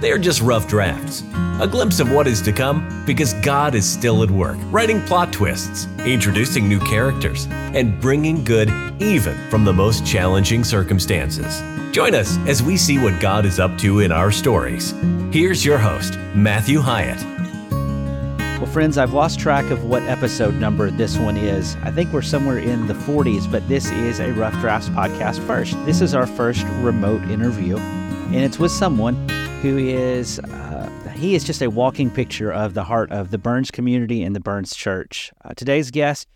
They are just rough drafts, a glimpse of what is to come because God is still at work, writing plot twists, introducing new characters, and bringing good even from the most challenging circumstances. Join us as we see what God is up to in our stories. Here's your host, Matthew Hyatt. Well, friends, I've lost track of what episode number this one is. I think we're somewhere in the 40s, but this is a Rough Drafts podcast first. This is our first remote interview, and it's with someone who is uh, he is just a walking picture of the heart of the Burns community and the Burns Church. Uh, today's guest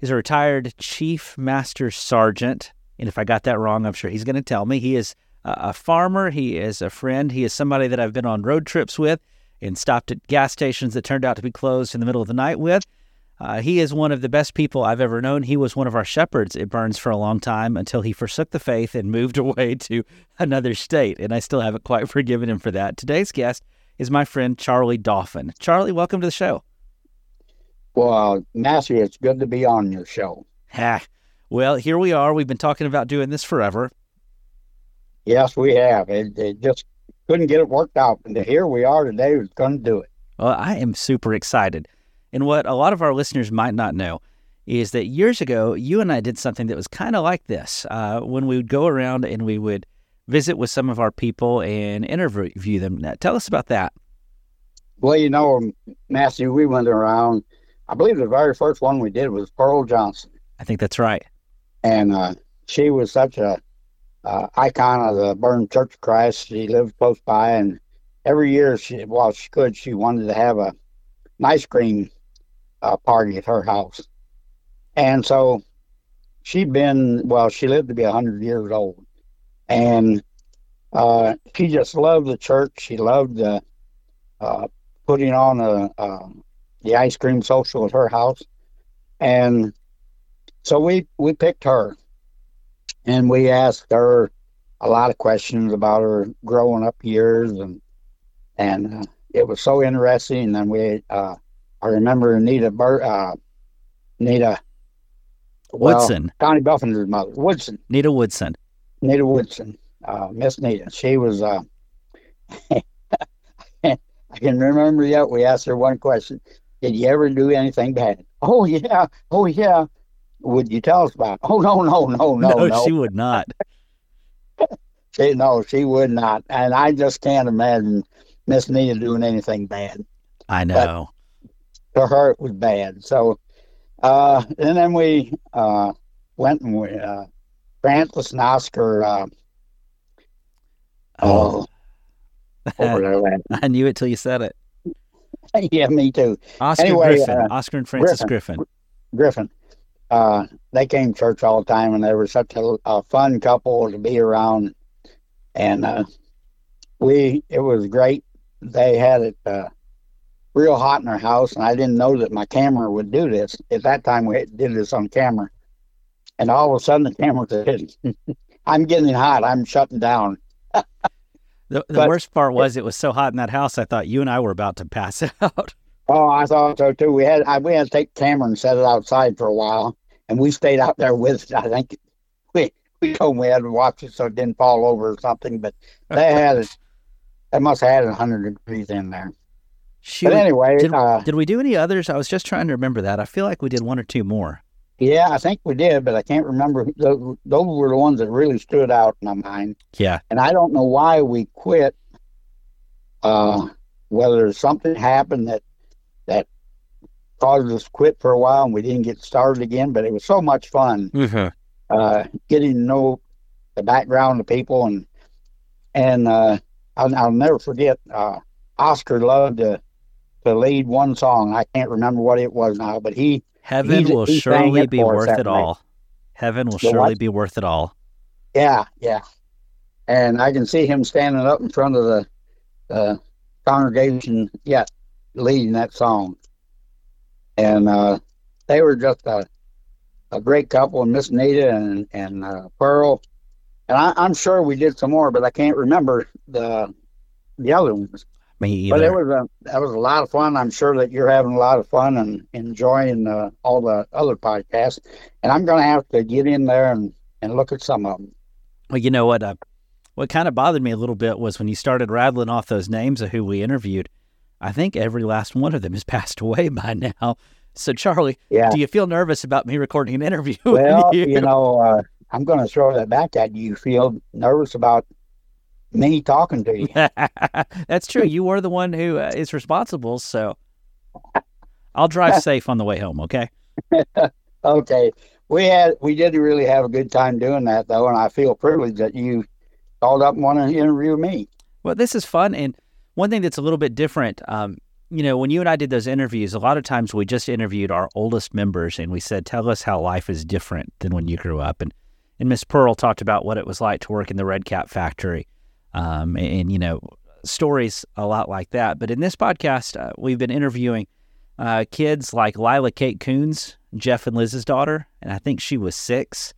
is a retired Chief Master Sergeant, and if I got that wrong, I'm sure he's going to tell me. He is a farmer. He is a friend. He is somebody that I've been on road trips with and stopped at gas stations that turned out to be closed in the middle of the night with. Uh, he is one of the best people I've ever known. He was one of our shepherds at Burns for a long time until he forsook the faith and moved away to another state. And I still haven't quite forgiven him for that. Today's guest is my friend Charlie Dauphin. Charlie, welcome to the show. Well, Matthew, it's good to be on your show. Ha. Well, here we are. We've been talking about doing this forever. Yes, we have. It, it just couldn't get it worked out. And here we are today. We're going to do it. Well, I am super excited. And what a lot of our listeners might not know is that years ago, you and I did something that was kind of like this. Uh, when we would go around and we would visit with some of our people and interview them. Now, tell us about that. Well, you know, Matthew, we went around. I believe the very first one we did was Pearl Johnson. I think that's right. And uh, she was such a uh, icon of the Burn Church of Christ. She lived close by, and every year, she, while she could, she wanted to have a, an ice cream uh, party at her house. And so she'd been, well, she lived to be 100 years old. And uh, she just loved the church. She loved uh, putting on a, um, the ice cream social at her house. And so we, we picked her and we asked her a lot of questions about her growing up years and and uh, it was so interesting and we uh, I remember Nita Bur- uh, Nita well, Woodson. Connie Buffington's mother. Woodson. Nita Woodson. Nita Woodson. Uh, Miss Nita. She was uh, I can remember yet we asked her one question. Did you ever do anything bad? Oh yeah. Oh yeah. Would you tell us about? It? Oh no, no, no, no, no. no. She would not. she no, she would not. And I just can't imagine Miss Nita doing anything bad. I know. But, her it was bad. So, uh, and then we uh, went and we, uh, Francis and Oscar. Uh, oh, over I knew it till you said it. yeah, me too. Oscar anyway, Griffin, uh, Oscar and Francis Griffin. Griffin. Griffin. Uh, they came to church all the time, and they were such a, a fun couple to be around. And uh, we, it was great. They had it uh, real hot in our house, and I didn't know that my camera would do this. At that time, we did this on camera, and all of a sudden the camera said, "I'm getting hot. I'm shutting down." the the but, worst part was it was so hot in that house. I thought you and I were about to pass out. Oh, I thought so too. We had I, we had to take the camera and set it outside for a while, and we stayed out there with it. I think we we told them we had to watch it so it didn't fall over or something. But they had it. They must have had it 100 degrees in there. Shoot. But anyway, did, uh, did we do any others? I was just trying to remember that. I feel like we did one or two more. Yeah, I think we did, but I can't remember. Those, those were the ones that really stood out in my mind. Yeah. And I don't know why we quit. Uh, whether something happened that that caused us to quit for a while and we didn't get started again, but it was so much fun mm-hmm. uh, getting to know the background of people and and uh, I'll, I'll never forget. Uh, Oscar loved to to lead one song. I can't remember what it was now, but he Heaven he, will he surely be worth it night. all. Heaven will The surely what? be worth it all. Yeah, yeah. And I can see him standing up in front of the the congregation, yeah, leading that song. And uh, they were just a a great couple, and Miss Nita and and uh, Pearl, and I, I'm sure we did some more, but I can't remember the the other ones. Me either. But it was a that was a lot of fun. I'm sure that you're having a lot of fun and enjoying uh, all the other podcasts. And I'm going to have to get in there and, and look at some of them. Well, you know what? Uh, what kind of bothered me a little bit was when you started rattling off those names of who we interviewed. I think every last one of them has passed away by now. So, Charlie, Yeah. do you feel nervous about me recording an interview? with Well, you? you know, uh, I'm going to throw that back at you. You feel nervous about me talking to you. That's true. You are the one who uh, is responsible. So, I'll drive safe on the way home. Okay. Okay. We had we did really have a good time doing that though, and I feel privileged that you called up and want to interview me. Well, this is fun. And one thing that's a little bit different, um, you know, when you and I did those interviews, a lot of times we just interviewed our oldest members and we said, tell us how life is different than when you grew up. And, and Miss Pearl talked about what it was like to work in the Red Kap factory. Um, and, and, you know, stories a lot like that. But in this podcast, uh, we've been interviewing uh, kids like Lila Kate Coons, Jeff and Liz's daughter. And I think she was six.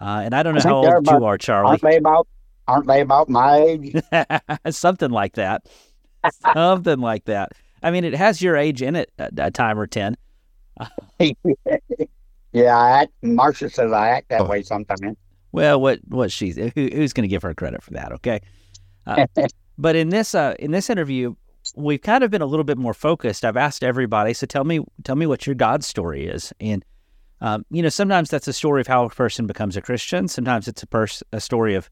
Uh, and I don't know I how old you are, Charlie. Aren't they about aren't they about my age? Something like that. Something like that. I mean, it has your age in it, a, a time or 10. yeah, I act, Marcia says I act that Oh. way sometimes. Well, what what she's who, who's going to give her credit for that? Okay, uh, but in this uh, in this interview, we've kind of been a little bit more focused. I've asked everybody, so tell me tell me what your God story is, and um, you know sometimes that's a story of how a person becomes a Christian. Sometimes it's a pers- a story of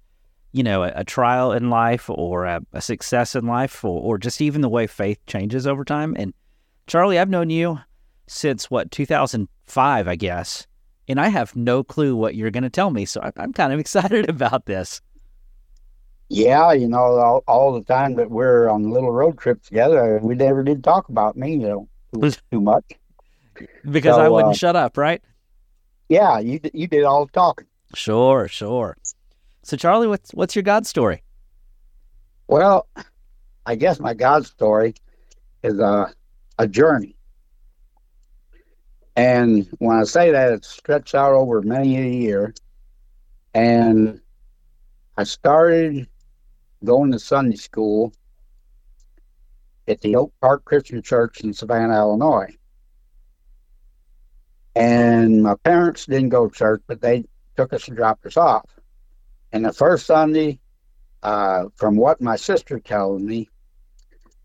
you know a, a trial in life or a, a success in life, or, or just even the way faith changes over time. And Charlie, I've known you since what 2005, I guess and I have no clue what you're going to tell me. So I'm kind of excited about this Yeah, you know, all, all the time that we're on little road trips together, we never did talk about me, you know, too, too much. because So, I wouldn't uh, shut up, right? Yeah, you you did all the talking. Sure, sure. So Charlie, what's what's your God story? Well, I guess my God story is a a journey, and when I say that, it's stretched out over many a year. And I started going to Sunday school at the Oak Park Christian Church in Savanna, Illinois. And my parents didn't go to church, but they took us and dropped us off. And the first Sunday, uh, from what my sister told me,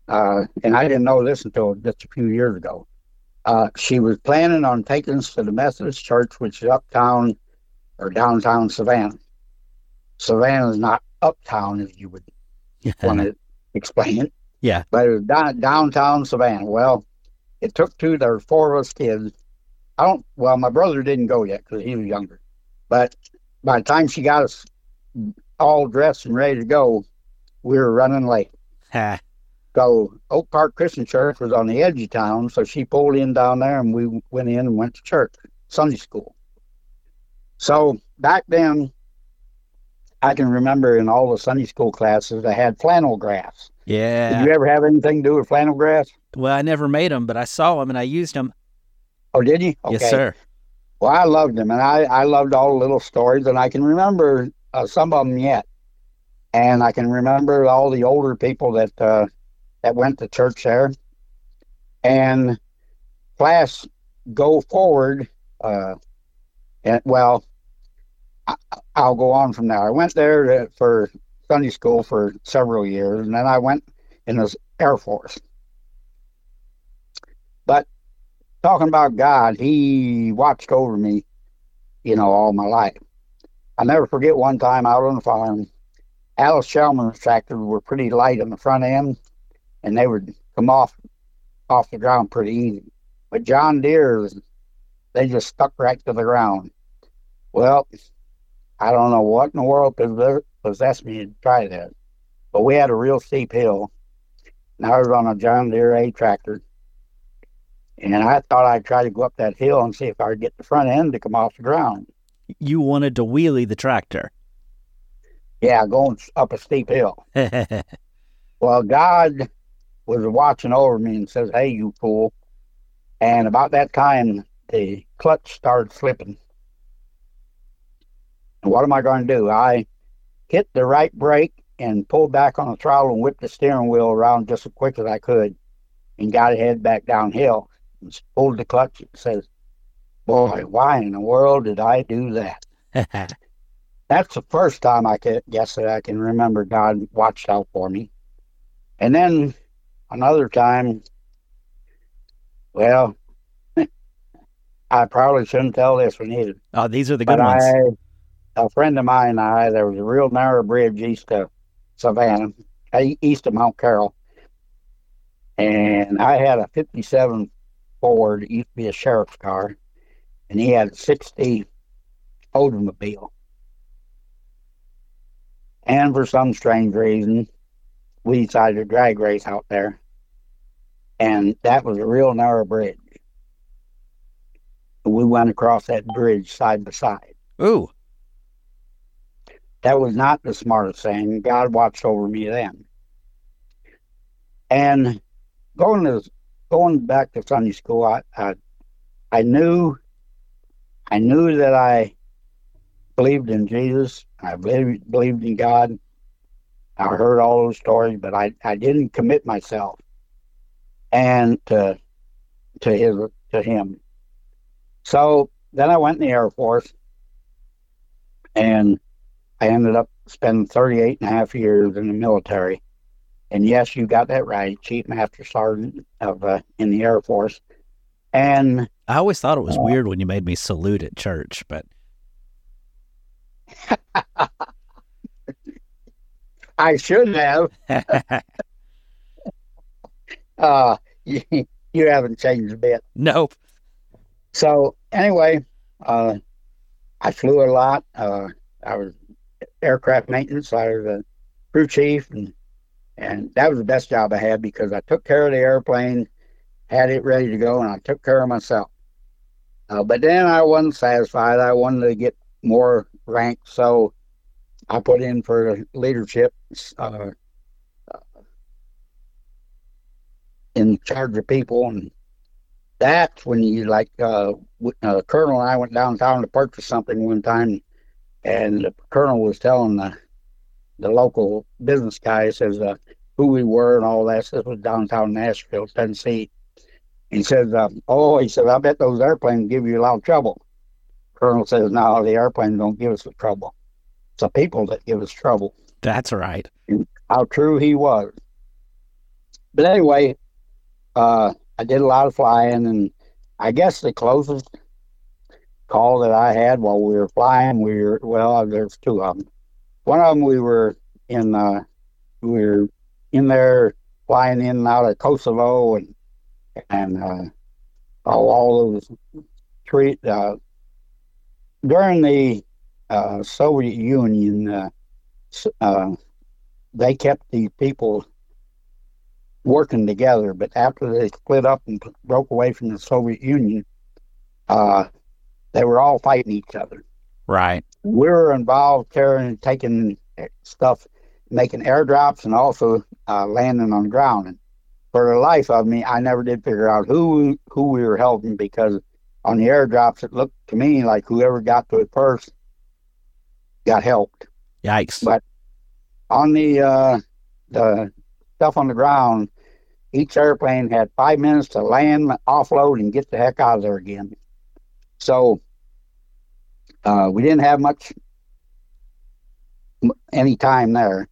uh, and I didn't know this until just a few years ago, uh, she was planning on taking us to the Methodist Church, which is uptown or downtown Savanna. Savanna is not uptown, if you would want to explain it. Yeah. But it was down, downtown Savanna. Well, it took two, there were four of us kids. I don't, well, my brother didn't go yet because he was younger. But by the time she got us all dressed and ready to go, we were running late. So Oak Park Christian Church was on the edge of town, so she pulled in down there, and we went in and went to church, Sunday school. So back then, I can remember in all the Sunday school classes they had flannel graphs. yeah. Did you ever have anything to do with flannel graphs? well, I never made them, but I saw them and I used them. Oh, did you? Yes, sir. Well, I loved them, and I, I loved all the little stories, and I can remember uh, some of them yet. And I can remember all the older people that uh, that went to church there. And class go forward. Uh, and well, I'll go on from there. I went there to, for Sunday school for several years, and then I went in the Air Force. But talking about God, He watched over me, you know, all my life. I never forget one time out on the farm, Allis-Chalmers tractors were pretty light on the front end, and they would come off off the ground pretty easy. But John Deere's, they just stuck right to the ground. Well, I don't know what in the world possess- possessed me to try that, but we had a real steep hill, and I was on a John Deere A tractor, and I thought I'd try to go up that hill and see if I could get the front end to come off the ground. You wanted to wheelie the tractor. Yeah, going up a steep hill. Well, God was watching over me and says, Hey, you fool. And about that time, the clutch started slipping. What am I going to do? I hit the right brake and pulled back on the throttle and whipped the steering wheel around just as quick as I could and got it head back downhill and pulled the clutch and says, Boy, why in the world did I do that? That's the first time I could guess that I can remember God watched out for me. And then another time, well, I probably shouldn't tell this one either. Oh, these are the good But ones. A friend of mine and I, there was a real narrow bridge east of Savanna, east of Mount Carroll, and I had a '57 Ford. It used to be a sheriff's car, and he had a '60 Oldsmobile. And for some strange reason, we decided to drag race out there, and that was a real narrow bridge. We went across that bridge side by side Ooh, that was not the smartest thing. God watched over me then. And going to going back to Sunday school, I I, I knew I knew that I believed in Jesus. I believed believed in God. I heard all those stories, but I, I didn't commit myself and to to his to him. So then I went in the Air Force and I ended up spending 38 and a half years in the military. And yes, you got that right, Chief Master Sergeant of uh, in the Air Force. And I always thought it was weird when you made me salute at church, but I should have. Uh, you, you haven't changed a bit. nope. So anyway, uh, I flew a lot. Uh, I was aircraft maintenance. I was a crew chief, and and that was the best job I had because I took care of the airplane, had it ready to go, and I took care of myself. Uh, but then I wasn't satisfied. I wanted to get more rank, so I put in for leadership. Uh, in charge of people and that's when you like uh, uh colonel and i went downtown to purchase something one time and the colonel was telling the the local business guy says uh, who we were and all that. This was downtown nashville tennessee. He says uh, oh he says i bet those airplanes give you a lot of trouble. Colonel says no the airplanes don't give us the trouble. It's the people that give us trouble. That's right. how true he was. But anyway, uh, I did a lot of flying, and I guess the closest call that I had while we were flying, we were well, there's two of them. One of them we were in, uh, we were in there flying in and out of Kosovo, and and uh, all, all those three uh, during the uh, Soviet Union. Uh, uh, they kept the people working together. But after they split up and broke away from the Soviet Union, uh, they were all fighting each other. Right. We were involved carrying, taking stuff, making airdrops, and also uh, landing on the ground. And for the life of me, I never did figure out who who we were helping because on the airdrops, it looked to me like whoever got to it first got helped Yikes. But- on the uh, the stuff on the ground, each airplane had five minutes to land, offload, and get the heck out of there again. So uh, we didn't have much any time there,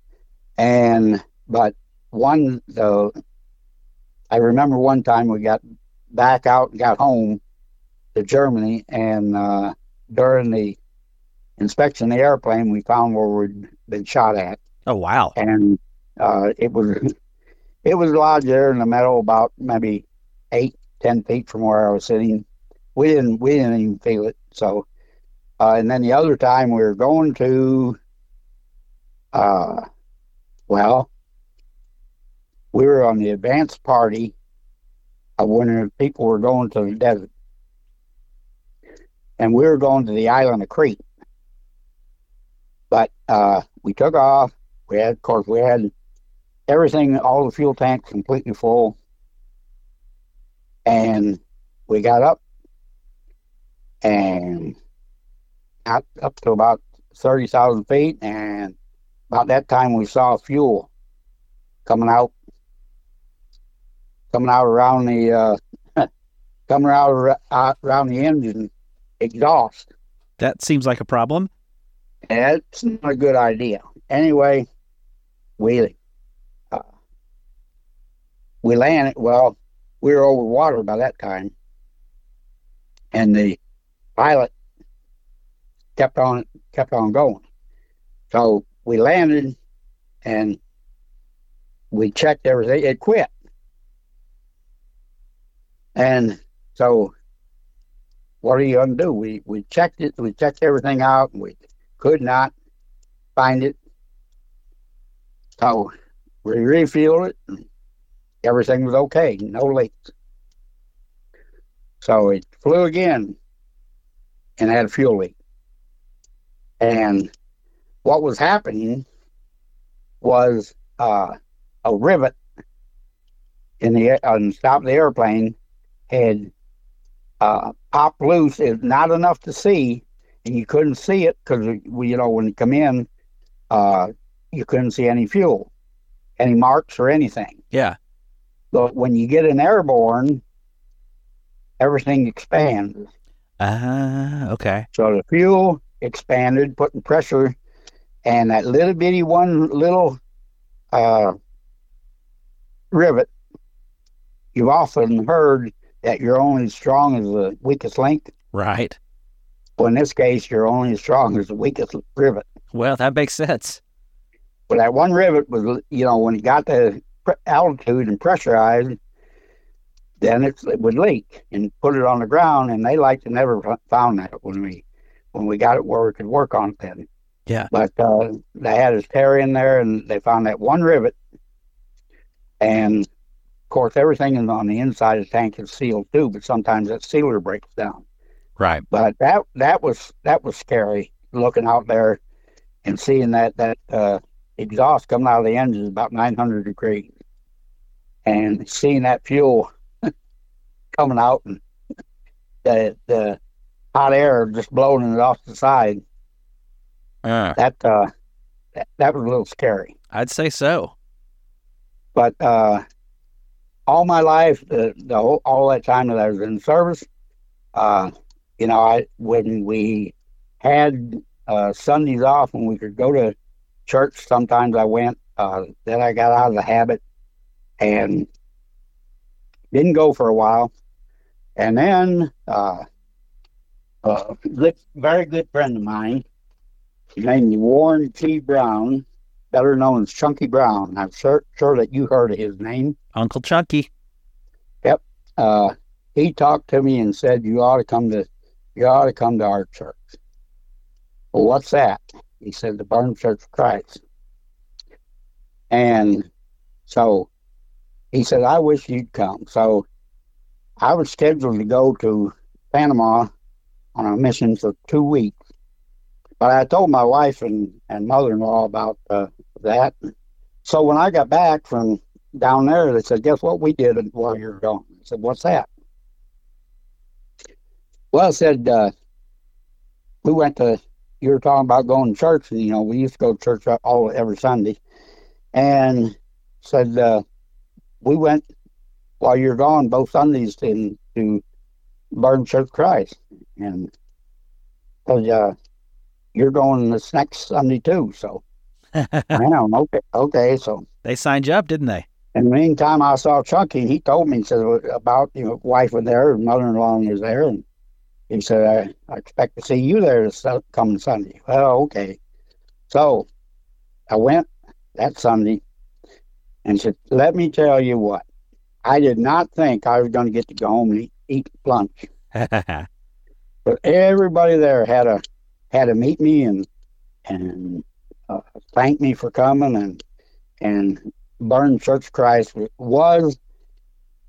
and but one the I remember one time we got back out and got home to Germany, and uh, during the inspection of the airplane, we found where we'd been shot at oh wow. and uh, it was it was lodged there in the meadow about maybe eight ten feet from where I was sitting. We didn't we didn't even feel it. So, uh, and then the other time we were going to, uh, well, we were on the advance party I wonder if people were going to the desert, and we were going to the island of Crete. But uh, we took off we had, of course, we had everything, all the fuel tanks completely full. And we got up and got up to about 30,000 feet. And about that time, we saw fuel coming out, coming out around the, uh, coming out around the engine exhaust. That seems like a problem. That's not a good idea. Anyway, we uh, we landed. Well, we were over water by that time, and the pilot kept on kept on going. So we landed, and we checked everything. It quit, and so what are you to do? We we checked it. We checked everything out, and we could not find it. So we refueled it. Everything was okay, no leaks. So it flew again and had a fuel leak. And what was happening was uh, a rivet in the on the top of the airplane had uh, popped loose. It's not enough to see, and you couldn't see it because you know when you come in, uh, you couldn't see any fuel, any marks or anything. Yeah. But when you get an airborne, everything expands. Ah, uh, okay. So the fuel expanded, putting pressure, and that little bitty one little uh, rivet. You've often heard that you're only as strong as the weakest link. Right. Well, in this case, you're only as strong as the weakest rivet. Well, that makes sense. But that one rivet was, you know, when it got to altitude and pressurized, then it would leak and put it on the ground. And they like to never found that when we when we got it where we could work on it then. Yeah. But uh, they had us tear in there and they found that one rivet. And of course, everything on the inside of the tank is sealed too, but sometimes that sealer breaks down. Right. But that that was that was scary looking out there and seeing that that uh, exhaust coming out of the engine is about 900 degrees, and seeing that fuel coming out and the the hot air just blowing it off the side. Uh, that uh, that, that was a little scary. I'd say so. But uh, all my life, the, the whole, all that time that I was in service, uh, you know, I when we had uh, Sundays off and we could go to church, sometimes I went. Uh, then I got out of the habit and didn't go for a while. And then uh, a good, very good friend of mine, named Warren T. Brown, better known as Chunky Brown. I'm sure, sure that you heard of his name. Uncle Chunky. Yep. Uh, he talked to me and said, "You ought to come to, you ought to come to our church." Well, what's that? He said, "The Burn Church of Christ." And so he said, "I wish you'd come." So I was scheduled to go to Panama on a mission for two weeks, but I told my wife and, and mother-in-law about uh, that. So when I got back from down there, they said, "Guess what we did while you're gone?" I said, "What's that?" Well, I said, uh, "We went to." You were talking about going to church, and you know we used to go to church all every Sunday, and said uh, we went while you're gone both Sundays to to Burn Church Christ, and because uh, you're going this next Sunday too, so. yeah, okay, okay, so they signed you up, didn't they? In the meantime, I saw Chunky. He told me he said about your know wife was there, and mother-in-law was there, and he said I, I expect to see you there this coming Sunday. Well, okay. So I went that Sunday and said, "Let me tell you what. I did not think I was going to get to go home and eat, eat lunch, but everybody there had a had to meet me and and uh, thank me for coming and and Burn Church Christ was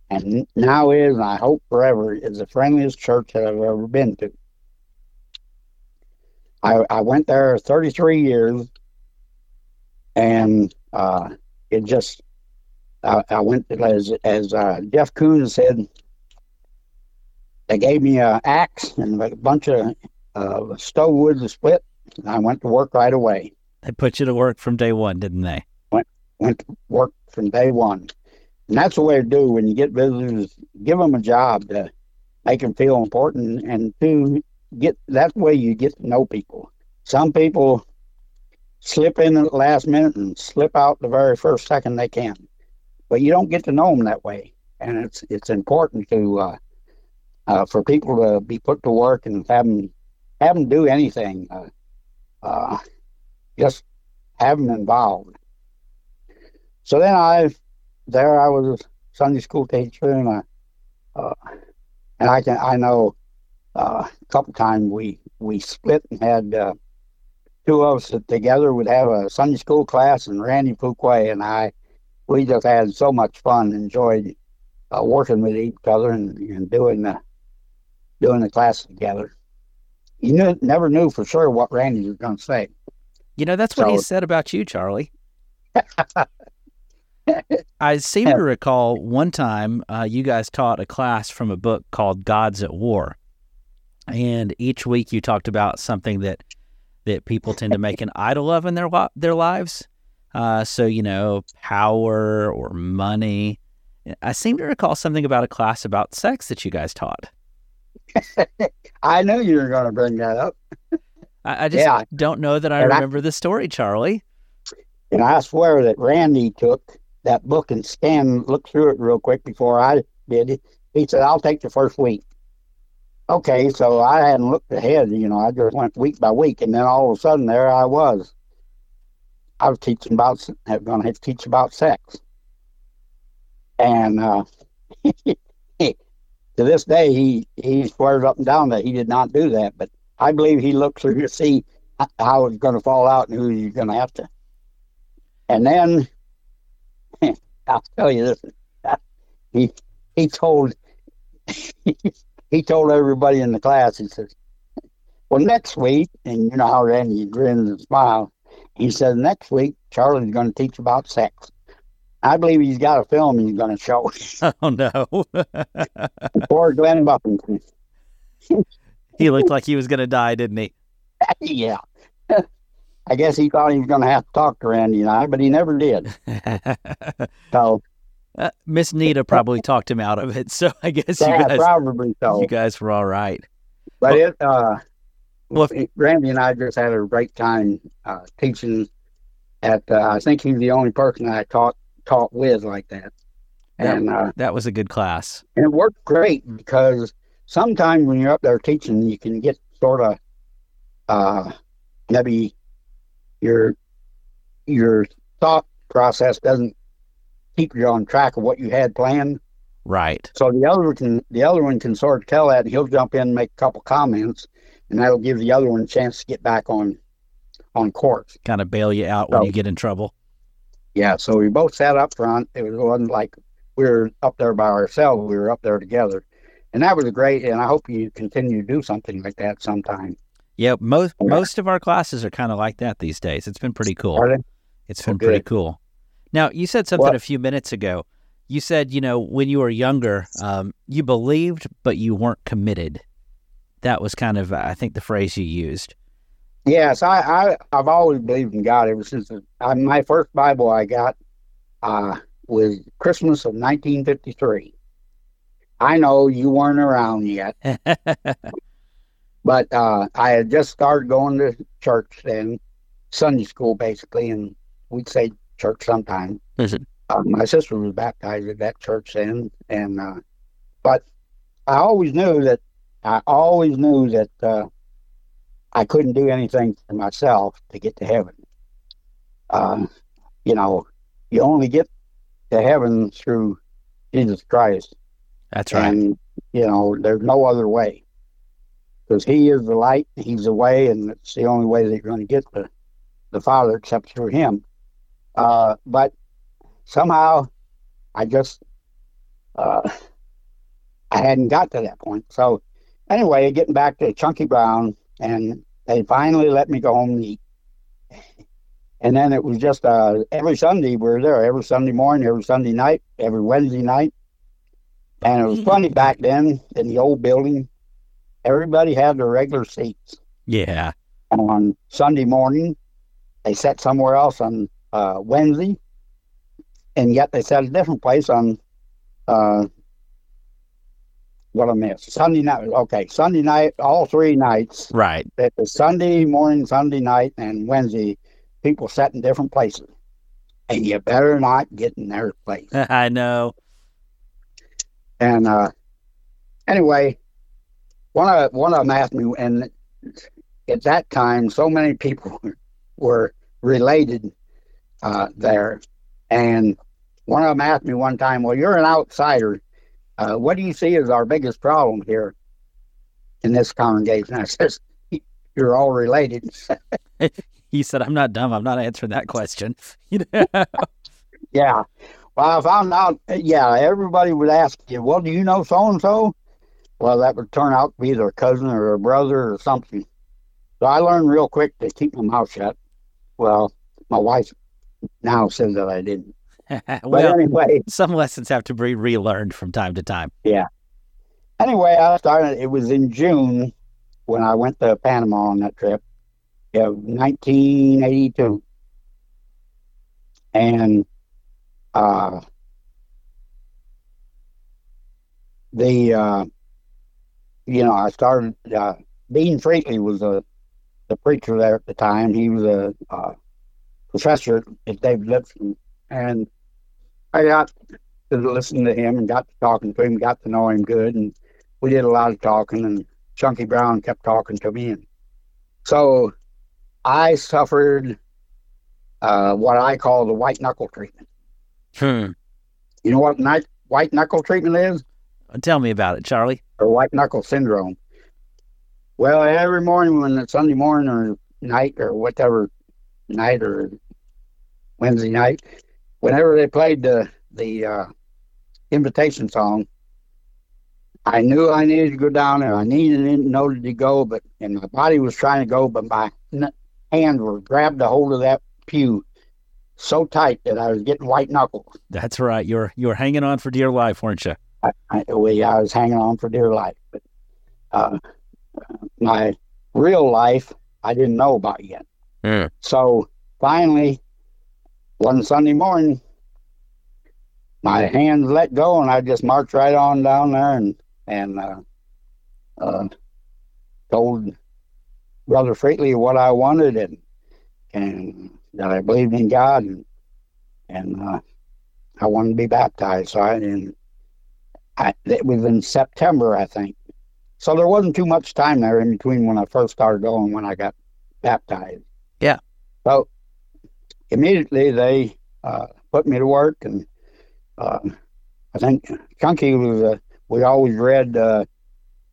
and now is, and I hope forever, is the friendliest church that I've ever been to. I, I went there 33 years, and uh, it just, I, I went as, as uh, Jeff Coons said, they gave me an axe and a bunch of uh, stove wood to split, and I went to work right away. They put you to work from day one, didn't they? Went went to work from day one, and that's the way to do when you get visitors. Give them a job to make them feel important, and to get that's the way you get to know people. Some people slip in at the last minute and slip out the very first second they can, but you don't get to know them that way, and it's it's important to. Uh, uh, for people to be put to work and have them have them do anything. Uh, uh, just have them involved. So then I, there I was a Sunday school teacher, and I, uh, and I can I know uh, a couple times we we split and had uh, two of us together would have a Sunday school class, and Randy Fuquay and I, we just had so much fun, enjoyed uh, working with each other and, and doing the doing the class together you knew, never knew for sure what Randy was going to say. You know, that's what so, he said about you, Charlie. I seem to recall one time uh, you guys taught a class from a book called Gods at War. And each week you talked about something that that people tend to make an idol of in their their lives. Uh, so you know, power or money. I seem to recall something about a class about sex that you guys taught. I knew you were going to bring that up. I, I just yeah. don't know that I and remember I, the story, Charlie. And I swear that Randy took that book and scanned, looked through it real quick before I did. He said, I'll take the first week. Okay, so I hadn't looked ahead, you know, I just went week by week. And then all of a sudden, there I was. I was teaching about, going to teach about sex. And uh, to this day, he he swears up and down that he did not do that. But I believe he looked through to see how it's going to fall out and who you're going to have to. And then I'll tell you this: he he told he told everybody in the class. He says, "Well, next week, and you know how Randy grins and smiles. He said, next week Charlie's going to teach about sex." I believe he's got a film he's going to show. Oh no! Poor Glenn Buffington. he looked like he was going to die, didn't he? yeah. I guess he thought he was going to have to talk to Randy and I, but he never did. so uh, Miss Nita probably talked him out of it. So I guess yeah, you guys probably so. You guys were all right. But well, it, uh, well, if, Randy and I just had a great time uh, teaching. At uh, I think he's the only person I taught taught with like that. And that, uh, that was a good class. And it worked great because sometimes when you're up there teaching, you can get sort of uh, maybe your your thought process doesn't keep you on track of what you had planned. Right. So the other one can the other one can sort of tell that, he'll jump in and make a couple comments, and that'll give the other one a chance to get back on on court. Kind of bail you out so, when you get in trouble. Yeah, so we both sat up front. It wasn't like we were up there by ourselves. We were up there together, and that was great. And I hope you continue to do something like that sometime. Yeah, most yeah. most of our classes are kind of like that these days. It's been pretty cool. It's been pretty cool. Now, you said something what? a few minutes ago. You said, you know, when you were younger, um, you believed, but you weren't committed. That was kind of, I think, the phrase you used. Yes, I, I I've always believed in God ever since I, my first Bible I got uh, was Christmas of 1953. I know you weren't around yet, but uh, I had just started going to church then, Sunday school basically, and we'd say church sometime. Uh, my sister was baptized at that church then, and uh, but I always knew that I always knew that uh, I couldn't do anything for myself to get to heaven. Uh, you know, you only get to heaven through Jesus Christ. That's right. And, you know, there's no other way. Because He is the light, He's the way, and it's the only way that you're going to get to the Father except through Him. Uh, but somehow I just, uh, I hadn't got to that point. So, anyway, getting back to Chunky Brown, and they finally let me go home and eat. And then it was just uh, every Sunday we were there, every Sunday morning, every Sunday night, every Wednesday night. And it was funny back then in the old building, everybody had their regular seats. Yeah. On Sunday morning, they sat somewhere else on uh, Wednesday, and yet they sat a different place on uh, what I missed Sunday night. Okay, Sunday night, all three nights. Right. It was Sunday morning, Sunday night, and Wednesday. People sat in different places, and you better not get in their place. I know. And uh, anyway, one of one of them asked me, and at that time, so many people were related uh, there, and one of them asked me one time, "Well, you're an outsider. Uh, what do you see as our biggest problem here in this congregation?" I says, "You're all related." he said, "I'm not dumb. I'm not answering that question." yeah. Well, if I found out. Yeah, everybody would ask you, "Well, do you know so and so?" Well, that would turn out to be their cousin or their brother or something. So I learned real quick to keep my mouth shut. Well, my wife now says that I didn't. well, anyway, some lessons have to be relearned from time to time. Yeah. Anyway, I started. It was in June when I went to Panama on that trip, of 1982, and uh, the uh, you know I started. Uh, Dean Freakley was a the preacher there at the time. He was a uh, professor at David Lipscomb, and I got to listen to him and got to talking to him, got to know him good, and we did a lot of talking. And Chunky Brown kept talking to me, and so I suffered uh, what I call the white knuckle treatment. Hmm. You know what night, white knuckle treatment is, Tell me about it, Charlie. or white knuckle syndrome? Well, every morning when it's Sunday morning or night or whatever night or Wednesday night, whenever they played the the uh, invitation song, I knew I needed to go down there. I needed to know to go, but and my body was trying to go, but my n- hands were grabbed a hold of that pew so tight that I was getting white knuckles. That's right. You're you're hanging on for dear life, weren't you? I, I, we, I was hanging on for dear life. But uh, my real life, I didn't know about yet. Hmm. So finally, one Sunday morning, my hands let go, and I just marched right on down there and and uh, uh, told Brother Freakley what I wanted and and that I believed in God and and uh, I wanted to be baptized. So I and I, it was in September, I think. So there wasn't too much time there in between when I first started going when I got baptized. Yeah. So immediately they uh, put me to work, and uh, I think Chunky was. Uh, we always read. Uh,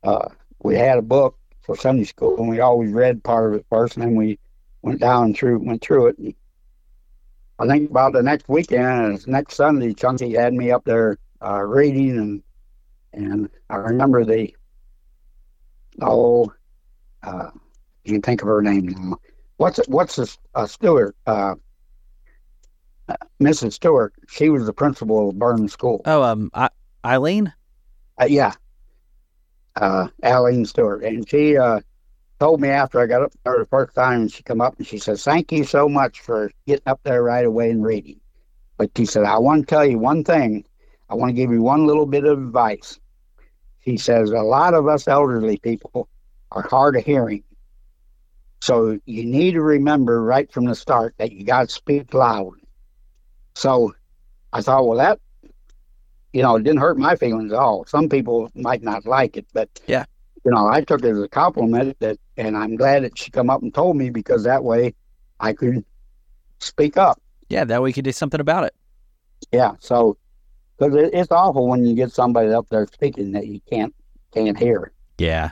uh, we had a book for Sunday school, and we always read part of it first, and then we went down through went through it. And I think about the next weekend, next Sunday, Chunky had me up there reading, and and I remember the oh, uh, you can think of her name now. What's what's this, uh, Stewart? Uh, Mrs. Stewart. She was the principal of Burns School. Oh, um, I, Eileen. Uh, yeah, uh, Aline Stewart, and she uh, told me after I got up there the first time, and she come up and she says, "Thank you so much for getting up there right away and reading." But she said, "I want to tell you one thing. I want to give you one little bit of advice." She says, "A lot of us elderly people are hard of hearing, so you need to remember right from the start that you got to speak loud." So I thought, well, that you know, it didn't hurt my feelings at all. Some people might not like it, but Yeah. you know, I took it as a compliment that, and I'm glad that she come up and told me because that way I could speak up. Yeah, that way we could do something about it. Yeah, so because it, it's awful when you get somebody up there speaking that you can't can't hear. Yeah.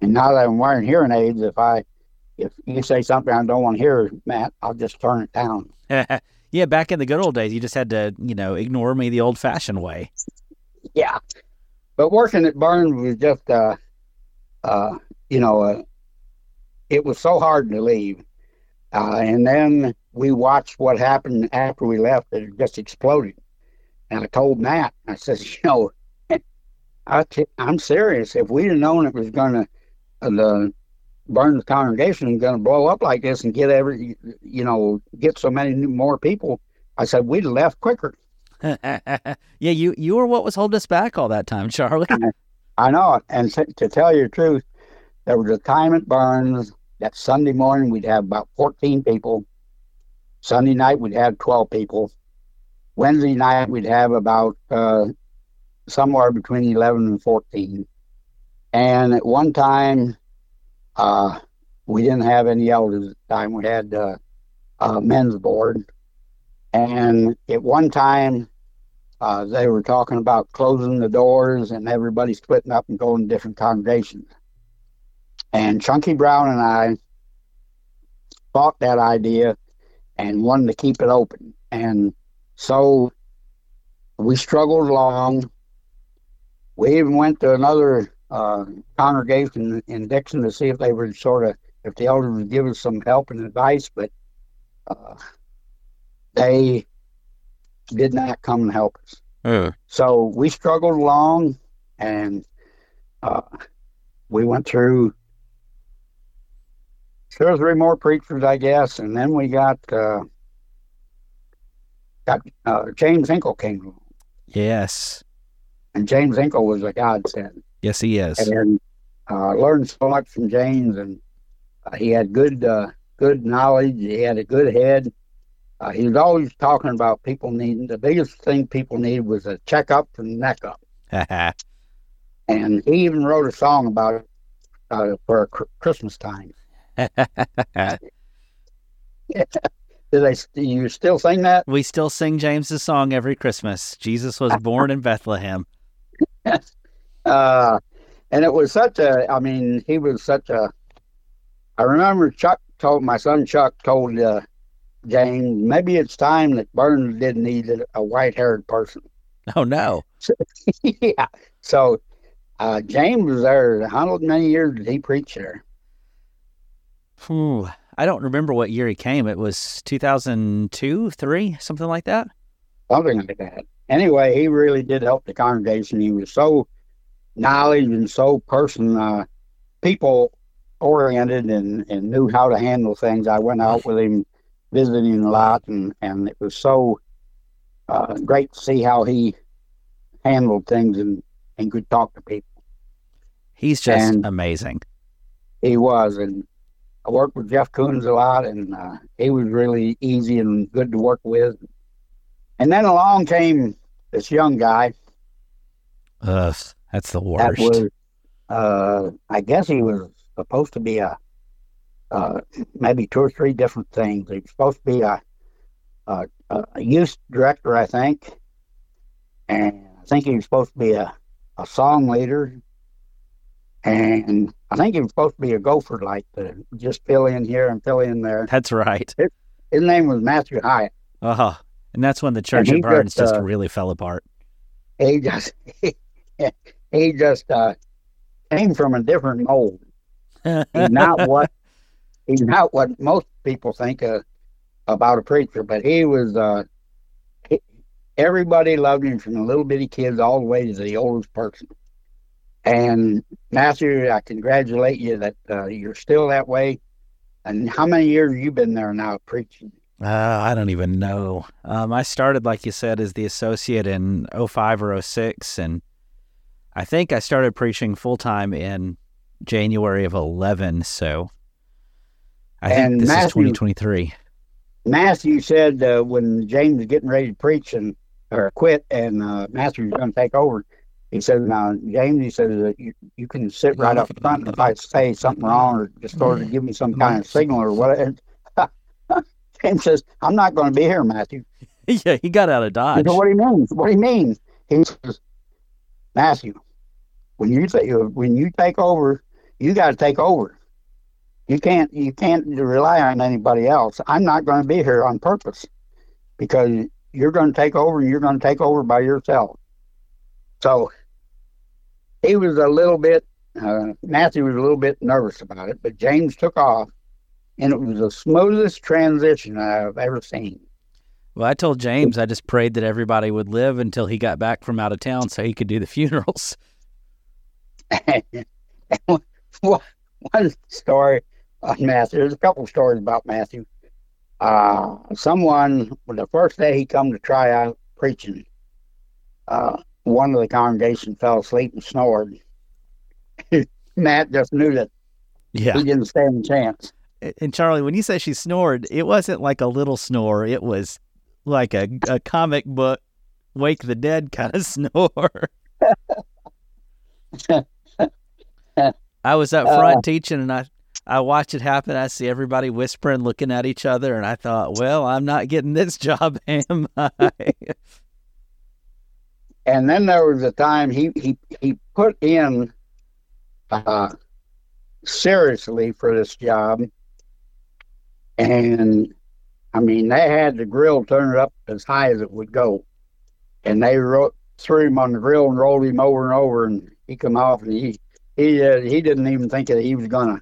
And now that I'm wearing hearing aids, if I if you say something I don't want to hear, Matt, I'll just turn it down. yeah, back in the good old days, you just had to, you know, ignore me the old fashioned way. Yeah, but working at Burns was just, uh, uh, you know, uh, it was so hard to leave. Uh, and then we watched what happened after we left. It just exploded. And I told Matt, I said, you know, I t- I'm serious. If we'd have known it was going to, uh, the Burns congregation and going to blow up like this and get every, you know, get so many more people, I said, we'd have left quicker. yeah, you you were what was holding us back all that time, Charlie. I know. And to, to tell you the truth, there was a time at Burns that Sunday morning we'd have about 14 people. Sunday night we'd have 12 people. Wednesday night we'd have about uh, somewhere between 11 and 14. And at one time, uh, we didn't have any elders at the time. We had uh, a men's board. And at one time, uh, they were talking about closing the doors and everybody splitting up and going to different congregations. And Chunky Brown and I fought that idea and wanted to keep it open. And so we struggled along. We even went to another uh, congregation in Dickson to see if they would sort of, if the elders would give us some help and advice, but uh, they did not come and help us. Mm. So we struggled along and uh, we went through two or three more preachers, I guess, and then we got uh, got uh, James Inkle came along, Yes. and James Inkle was a godsend, Yes, he is. and uh, learned so much from James, and uh, he had good uh, good knowledge. He had a good head. Uh, he was always talking about people needing the biggest thing people needed was a checkup the neck up, and he even wrote a song about it uh, for cr- Christmas time. Do they? Do you still sing that? we still sing James's song every Christmas. Jesus was born in Bethlehem. Uh, and it was such a, I mean, he was such a, I remember Chuck told, my son Chuck told uh, James, maybe it's time that Burns didn't need a, a white haired person. Oh no. yeah. So uh, James was there, how many years did he preach there? Phew. I don't remember what year he came. It was 2002, 3, something like that. Something like that. Anyway, he really did help the congregation. He was so knowledge and so person, uh, people oriented and, and knew how to handle things. I went out with him visiting a lot, and, and it was so uh, great to see how he handled things and, and could talk to people. He's just And- amazing. He was, and I worked with Jeff Coons a lot, and uh, he was really easy and good to work with. And then along came this young guy Ugh, that's the that worst. was, uh, I guess he was supposed to be a, uh, maybe two or three different things. He was supposed to be a, a, a youth director, I think, and I think he was supposed to be a, a song leader, and I think he was supposed to be a gopher, like to just fill in here and fill in there. That's right. His name was Matthew Hyatt. Oh, and that's when the church at Burns just, just uh, really fell apart. He just he just uh, came from a different mold. he's not what he's not what most people think uh, about a preacher, but he was. Uh, he, everybody loved him from the little bitty kids all the way to the oldest person. And Matthew, I congratulate you that uh, you're still that way. And how many years have you been there now preaching? Uh, I don't even know. Um, I started, like you said, as the associate in 05 or 06, and I think I started preaching full time in January of 11. So I think And this is 2023. Matthew said uh, when James was getting ready to preach and or quit, and uh, Matthew was going to take over, he said, "Now, James," he said, uh, you, "You can sit right up front if I say something wrong or just sort of give me some kind of signal or whatever." James says, "I'm not going to be here, Matthew." yeah, he got out of Dodge. said, "What do you mean? What do you mean?" He says, "Matthew, when you when you take over, you got to take over. You can't you can't rely on anybody else. I'm not going to be here on purpose because you're going to take over and you're going to take over by yourself." So he was a little bit uh, Matthew was a little bit nervous about it, but James took off, and it was the smoothest transition I've ever seen. Well, I told James I just prayed that everybody would live until he got back from out of town so he could do the funerals. One story on Matthew. There's a couple stories about Matthew. Uh, someone, the first day he come to try out preaching, uh, one of the congregation fell asleep and snored. Matt just knew that Yeah. he didn't stand a chance. And Charlie, when you say she snored, it wasn't like a little snore. It was like a, a comic book Wake the Dead kind of snore. I was up front teaching and I, I watched it happen. I see everybody whispering, looking at each other, and I thought, well, I'm not getting this job, am I? And then there was a time he he he put in uh, seriously for this job, and I mean they had the grill turned up as high as it would go, and they wrote, threw him on the grill and rolled him over and over, and he come off and he he uh, he didn't even think that he was gonna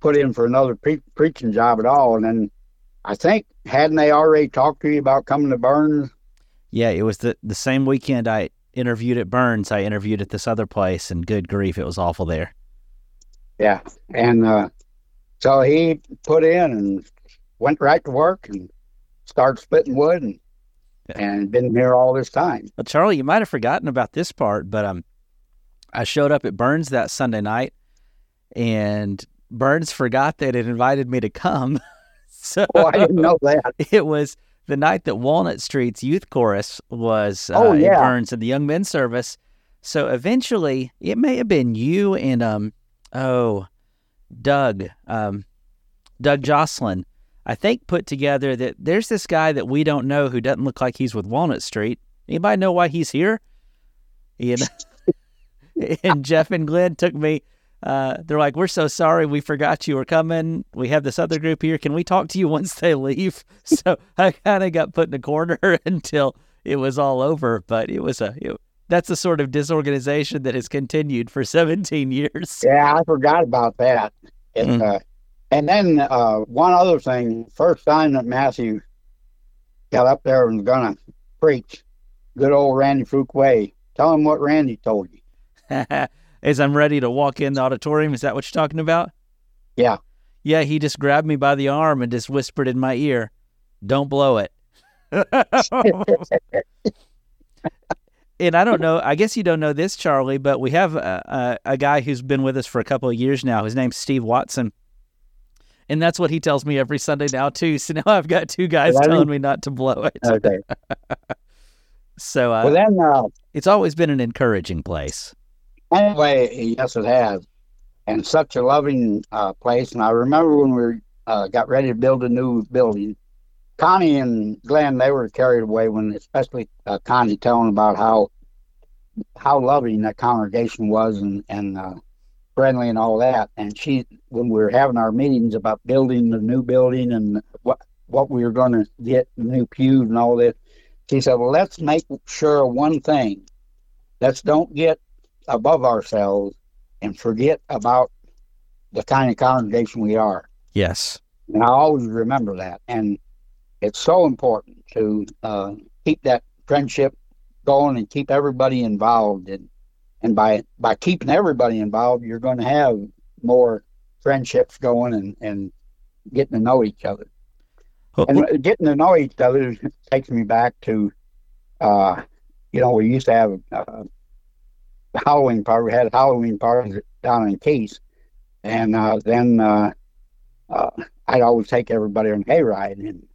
put in for another pre- preaching job at all, and then I think hadn't they already talked to you about coming to Burns? yeah, it was the, the same weekend I interviewed at Burns. I interviewed at this other place, and good grief, it was awful there. Yeah, and uh, so he put in and went right to work and started splitting wood and Yeah. and been here all this time. Well, Charlie, you might have forgotten about this part, but um, I showed up at Burns that Sunday night, and Burns forgot that it invited me to come. so Oh, I didn't know that. it was the night that Walnut Street's youth chorus was uh, Oh, at. Burns in the young men's service. So eventually, it may have been you and um, oh, Doug, um, Doug Jocelyn. I think put together that there's this guy that we don't know who doesn't look like he's with Walnut Street. Anybody know why he's here? And, and Jeff and Glenn took me. Uh, they're like, "We're so sorry, we forgot you were coming. We have this other group here. Can we talk to you once they leave?" So I kind of got put in a corner until it was all over. But it was a it, that's the sort of disorganization that has continued for 17 years. Yeah, I forgot about that. It, Mm. uh, and then uh, one other thing: first time that Matthew got up there and was gonna preach, good old Randy Fuquay. Tell him what Randy told you. As I'm ready to walk in the auditorium, is that what you're talking about? Yeah. Yeah, he just grabbed me by the arm and just whispered in my ear, "Don't blow it." and I don't know. I guess you don't know this, Charlie, but we have a, a, a guy who's been with us for a couple of years now. His name's Steve Watson, and that's what he tells me every Sunday now too. So now I've got two guys Well, telling mean- me not to blow it. Okay. So uh, well, then uh, it's always been an encouraging place. Anyway, yes, it has, and such a loving uh, place. And I remember when we uh, got ready to build a new building, Connie and Glenn they were carried away when, especially uh, Connie telling about how how loving that congregation was and and uh, friendly and all that. And she, when we were having our meetings about building the new building and what what we were going to get, the new pews and all that, she said, "Well, let's make sure one thing. Let's don't get above ourselves and forget about the kind of congregation we are. Yes. And I always remember that. And it's so important to uh, keep that friendship going and keep everybody involved. And, and by, by keeping everybody involved, you're going to have more friendships going and, and getting to know each other. Well, And getting to know each other takes me back to, uh, you know, we used to have uh, Halloween party. We had Halloween parties down in Keys, and uh, then uh, uh, I'd always take everybody on hayride. And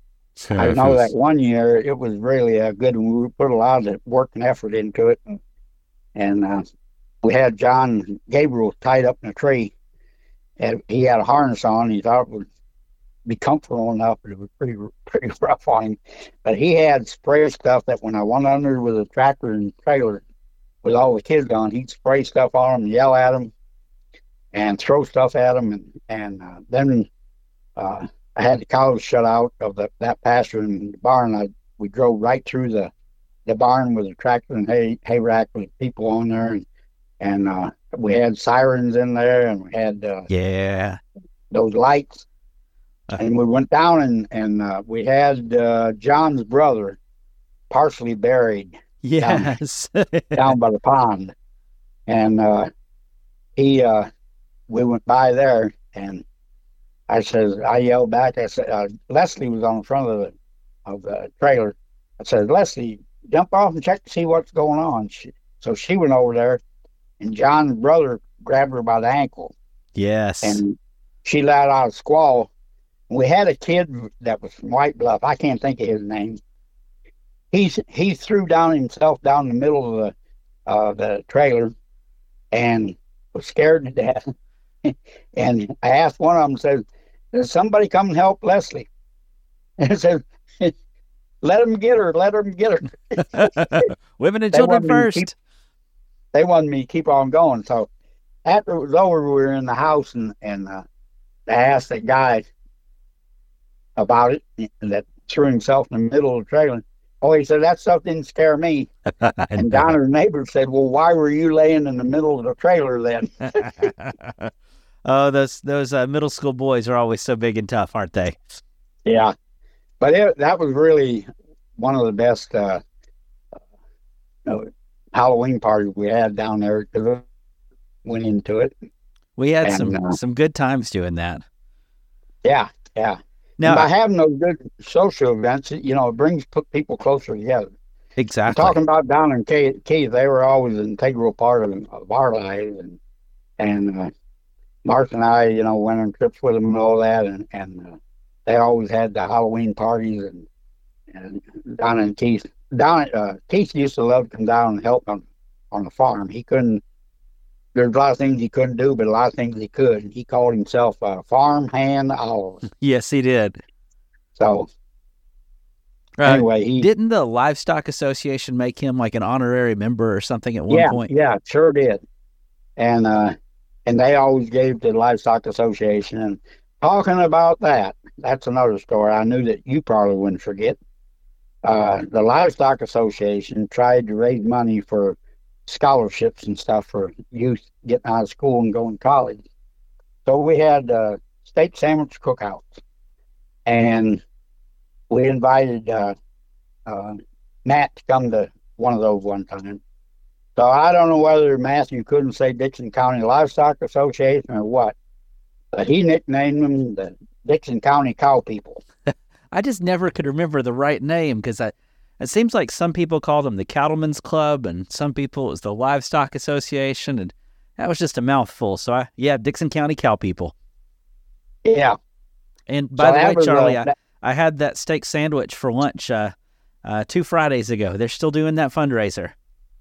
I know that one year it was really a good one. We put a lot of work and effort into it, and uh, we had John Gabriel tied up in a tree, and he had a harness on. He thought it would be comfortable enough, but it was pretty pretty rough on him. But he had spray stuff that when I went under with a tractor and trailer with all the kids on, he'd spray stuff on them, yell at them, and throw stuff at them, and and uh, then uh, I had the cows shut out of the, that pasture in the barn. I we drove right through the the barn with a tractor and hay hay rack with people on there, and and uh, we had sirens in there, and we had uh, Yeah. those lights. and we went down and and uh, we had uh, John's brother partially buried Yes. down by the pond, and uh, he uh, we went by there, and I says I yelled back. I said uh, Leslie was on the front of the of the trailer. I said Leslie, jump off and check to see what's going on. She, so she went over there, and John's brother grabbed her by the ankle, yes. and she let out a squall. We had a kid that was from White Bluff. I can't think of his name. He's he threw down himself down the middle of the uh, the trailer, and was scared to death. and I asked one of them, says, "Does somebody come and help Leslie?" And I said, "Let him get her. Let him get her." Women and children wanted me to first. keep- they wanted me to keep on going. So after it was over, we were in the house and and uh, I asked that guy about it that threw himself in the middle of the trailer. Oh, he said that stuff didn't scare me. And Donna's neighbor said, "Well, why were you laying in the middle of the trailer then?" oh, those those uh, middle school boys are always so big and tough, aren't they? Yeah, but it, that was really one of the best uh, uh, Halloween parties we had down there because went into it. We had And, some uh, some good times doing that. Yeah, yeah. Now, by having those good social events, you know, it brings p- people closer together. exactly. Talking about down and Key, they were always an integral part of, of our lives, and and uh, Mark and I, you know, went on trips with them and all that, and and uh, they always had the Halloween parties, and and down and Keith, down at, uh, Keith used to love to come down and help on on the farm. He couldn't. There's a lot of things he couldn't do, but a lot of things he could. He called himself a farm hand olive. yes, he did. So Uh, anyway, he didn't the livestock association make him like an honorary member or something at one yeah, point? Yeah, sure did. And uh and they always gave to the livestock association and talking about that, that's another story I knew that you probably wouldn't forget. Uh the livestock association tried to raise money for scholarships and stuff for youth getting out of school and going to college. So we had uh state sandwich cookouts and we invited uh uh Matt to come to one of those one time. So I don't know whether Matthew couldn't say Dickson County Livestock Association or what, but he nicknamed them the Dickson County Cow People. I just never could remember the right name because I. It seems like some people called them the Cattlemen's Club, and some people it was the Livestock Association, and that was just a mouthful. So I, yeah, Dickson County Cow People. Yeah. And by So the way, was, uh, Charlie, I, I had that steak sandwich for lunch uh, uh, two Fridays ago. They're still doing that fundraiser.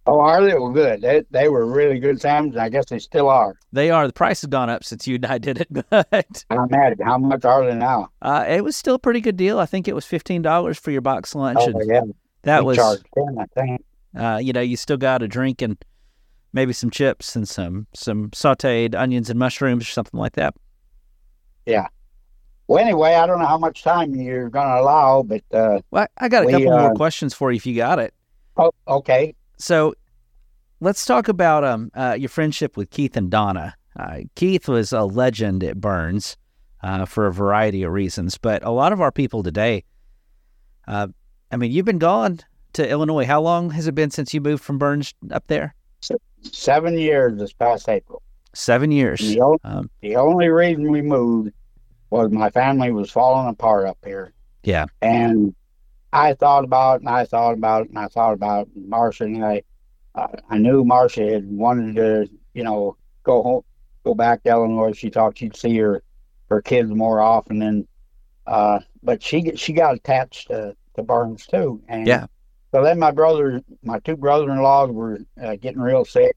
oh, are they? Well, good. They, they were really good sandwiches. I guess they still are. They are. The price has gone up since you and I did it, but I imagine. How much are they now? uh, it was still a pretty good deal. I think it was fifteen dollars for your box lunch, Oh, and yeah. That was, charge 10, I think. uh, you know, you still got a drink and maybe some chips and some some sautéed onions and mushrooms or something like that. Yeah. Well, anyway, I don't know how much time you're going to allow, but uh, Well, I got a We, couple more uh, questions for you if you got it. oh, okay. So let's talk about um uh, your friendship with Keith and Donna. Uh, Keith was a legend at Burns uh, for a variety of reasons, but a lot of our people today, uh, I mean, you've been gone to Illinois. How long has it been since you moved from Burns up there? Seven years this past April. Seven years. The, o- Um, the only reason we moved was my family was falling apart up here. Yeah. And I thought about it and I thought about it and I thought about it. Marcia and I, uh, I knew Marcia had wanted to, you know, go home, go back to Illinois. She thought she'd see her, her kids more often. And, uh, but she, she got attached to, to Burns too. And Yeah. so then my brother, my two brother-in-laws were uh, getting real sick.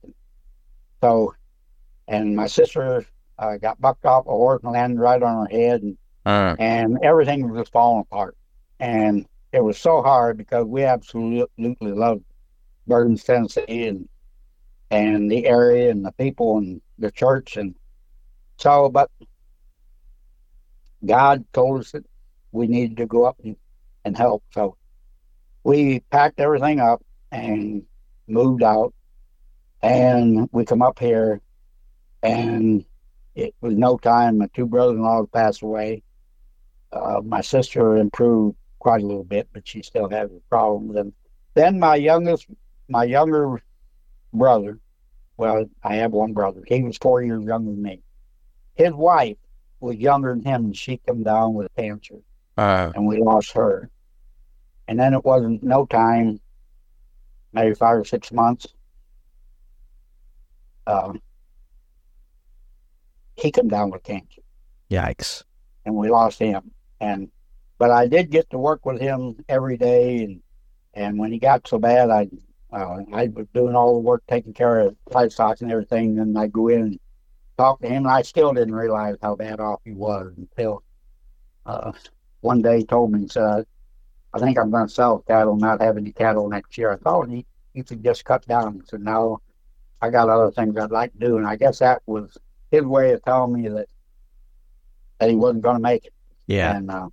So, and my sister uh, got bucked off a horse and landed right on her head, and, and everything was just falling apart. And it was so hard because we absolutely loved Burns, Tennessee, and and the area and the people and the church, and so. But God told us that we needed to go up and, and help, so we packed everything up and moved out, and we come up here, and it was no time. My two brothers-in-law passed away. uh, my sister improved quite a little bit, but she still has problems. And then my youngest, my younger brother, well, I have one brother. He was four years younger than me. His wife was younger than him, and she came down with cancer, Uh, and we lost her. And then it wasn't no time, maybe five or six months. Um, he came down with cancer yikes. and we lost him. And but I did get to work with him every day, and and when he got so bad, I uh, I was doing all the work, taking care of livestock and everything. And I go in and talk to him, and I still didn't realize how bad off he was until uh, one day he told me, he said, "I think I'm going to sell cattle, not have any cattle next year." I thought he you could just cut down. He said, "No, I got other things I'd like to do," and I guess that was his way of telling me that that he wasn't going to make it. Yeah. And uh,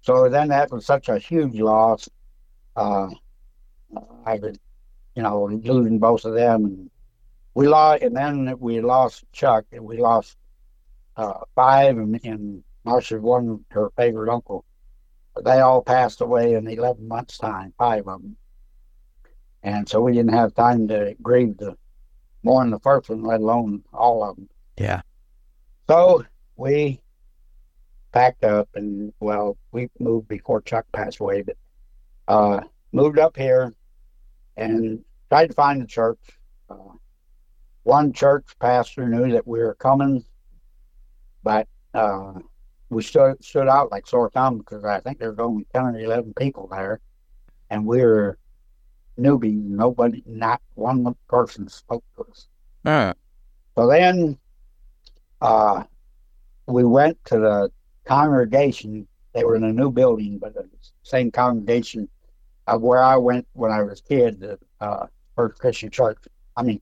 so then that was such a huge loss. Uh, I could, you know, losing both of them, and we lost, and then we lost Chuck, and we lost uh, five, and, and Marcia's one her favorite uncle. They all passed away in eleven months' time, five of them, and so we didn't have time to grieve the more than the first one, let alone all of them. Yeah. So we packed up and well, we moved before Chuck passed away, but uh, moved up here and tried to find a church. Uh, one church pastor knew that we were coming, but uh, we stood stood out like sore thumb because I think there was only ten or eleven people there, and we were newbies. Nobody, not one person spoke to us. Uh, So then uh, we went to the congregation. They were in a new building, but the same congregation of where I went when I was a kid, the uh, First Christian Church. I mean,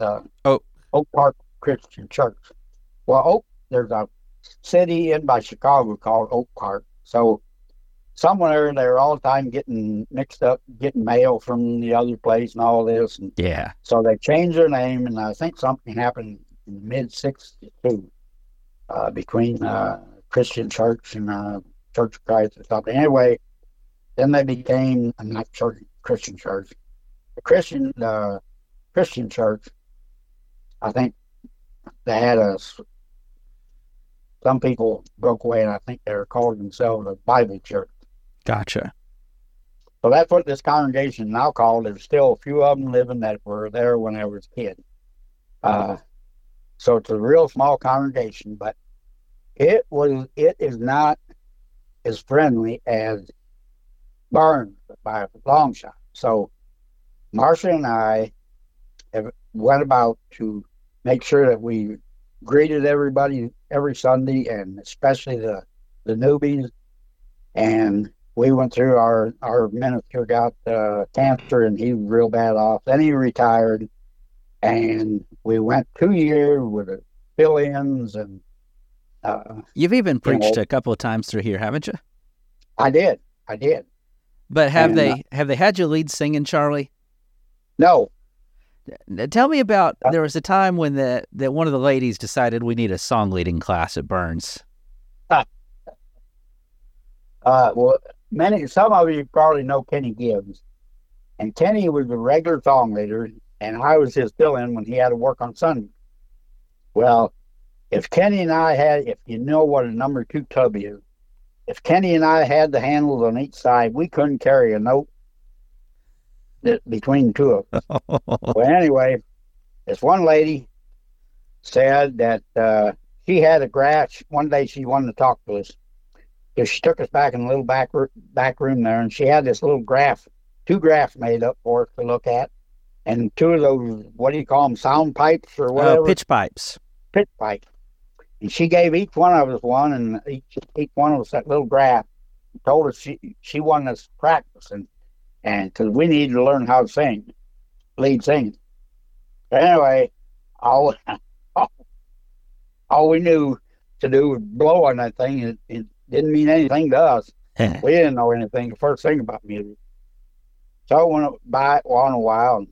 uh, Oh. Oak Park Christian Church. Well, Oak, there's a city in by Chicago called Oak Park. So somewhere they're all the time getting mixed up, getting mail from the other place and all this. And yeah. so they changed their name, and I think something happened in mid '62 uh, between uh, Christian Church and uh, Church of Christ or something. Anyway, then they became not church, Christian Church, the Christian uh, Christian Church. I think they had a. Some people broke away, and I think they're calling themselves a Bible Church. Gotcha. So that's what this congregation now called. There's still a few of them living that were there when I was a kid. Uh, so it's a real small congregation, but it was it is not as friendly as Burns by a long shot. So Marcia and I have went about to make sure that we greeted everybody every Sunday, and especially the the newbies. And we went through our our minister got uh, cancer and he was real bad off. Then he retired, and we went two years with the fill-ins, and uh, You've even know- preached a couple of times through here, haven't you? I did, I did. But have And, they uh, have they had you lead singing, Charlie? No, Tell me about. Uh, There was a time when the that one of the ladies decided we need a song leading class at Burns. uh, well, many some of you probably know Kenny Gibbs, and Kenny was a regular song leader, and I was his fill-in when he had to work on Sunday. Well, if Kenny and I had, if you know what a number two tub is, if Kenny and I had the handles on each side, we couldn't carry a note between the two of us. well, anyway, this one lady said that uh, she had a graph. One day she wanted to talk to us. So she took us back in a little back back room there, and she had this little graph, two graphs made up for us to look at, and two of those what do you call them, sound pipes or whatever, Uh, pitch pipes. pitch pipe. And she gave each one of us one, and each each one of us that little graph. Told us she she wanted us to practice, and and because we needed to learn how to sing, lead singing. But anyway, all all we knew to do was blow on that thing. It, it didn't mean anything to us. We didn't know anything the first thing about music. So it went by on a while, and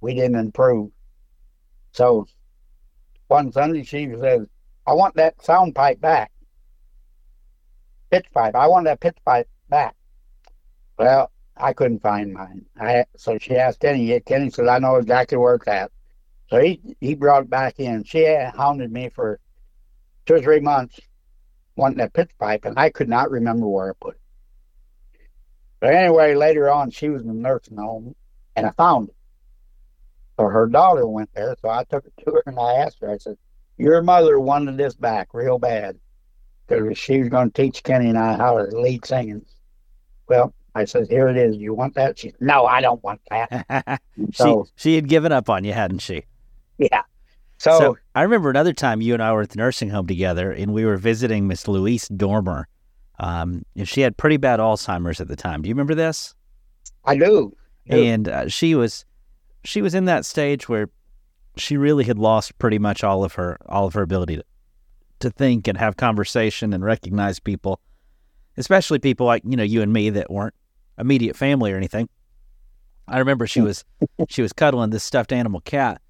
we didn't improve. So one Sunday she says, "I want that sound pipe back." pitch pipe. I want that pitch pipe back. Well, I couldn't find mine. I so she asked Kenny. Kenny said, "I know exactly where it's at." So he he brought it back in. She hounded me for two or three months wanting that pitch pipe, and I could not remember where I put it. But anyway, later on, she was in the nursing home, and I found it. So her daughter went there, so I took it to her and I asked her. I said, "Your mother wanted this back real bad because she was going to teach Kenny and I how to lead singing." Well, I said, "Here it is. You want that?" She "No, I don't want that." so she she had given up on you, hadn't she? Yeah. So, so, I remember another time you and I were at the nursing home together, and we were visiting Miss Louise Dormer. Um, and she had pretty bad Alzheimer's at the time. Do you remember this? I do. I do. And uh, she was she was in that stage where she really had lost pretty much all of her all of her ability to, to think and have conversation and recognize people, especially people like you know you and me that weren't immediate family or anything. I remember she hmm. was she was cuddling this stuffed animal cat,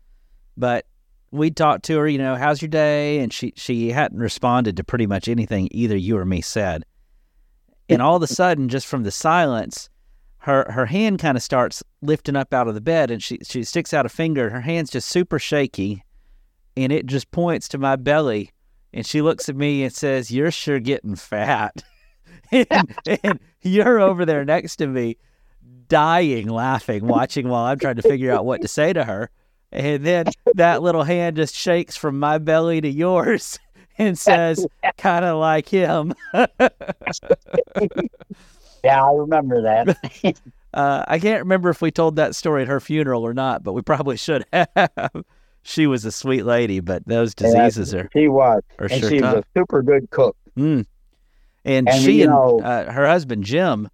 but we talked to her, you know, how's your day? And she she hadn't responded to pretty much anything either you or me said. And all of a sudden, just from the silence, her her hand kind of starts lifting up out of the bed and she she sticks out a finger. Her hand's just super shaky and it just points to my belly and she looks at me and says, You're sure getting fat. and, and you're over there next to me dying laughing, watching while I'm trying to figure out what to say to her. And then that little hand just shakes from my belly to yours and says, kind of like him. yeah, I remember that. uh, I can't remember if we told that story at her funeral or not, but we probably should have. she was a sweet lady, but those diseases yeah, are. She was. Are and sure she tough. was a super good cook. Mm. And, And, she you and know- uh, her husband, Jim,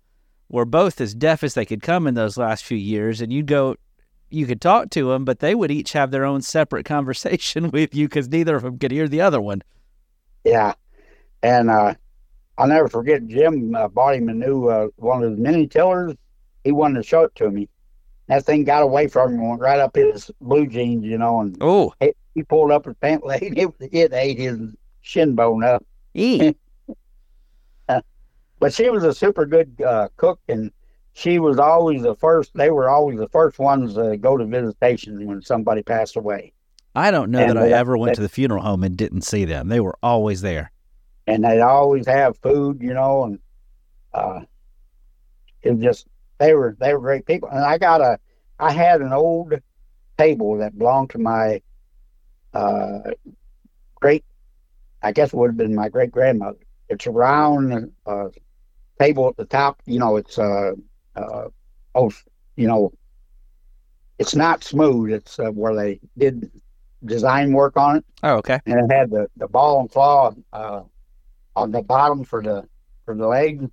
were both as deaf as they could come in those last few years. And you'd go, you could talk to them, but they would each have their own separate conversation with you because neither of them could hear the other one. Yeah. And uh, I'll never forget Jim uh, bought him a new uh, one of his mini tillers. He wanted to show it to me. That thing got away from him went right up his blue jeans, you know, and Oh, he pulled up his pant leg. It, it ate his shin bone up. e. But she was a super good uh, cook, and she was always the first. They were always the first ones to go to visitation when somebody passed away. I don't know And that I ever went to the funeral home and didn't see them. They were always there. and they'd always have food, you know, and uh, it just they were they were great people. And I got a I had an old table that belonged to my uh, great, I guess it would have been my great grandmother. It's a round uh, table at the top. You know, it's uh, uh, oh, you know, it's not smooth. It's uh, where they did design work on it Oh, okay. and it had the, the ball and claw uh, on the bottom for the for the leg,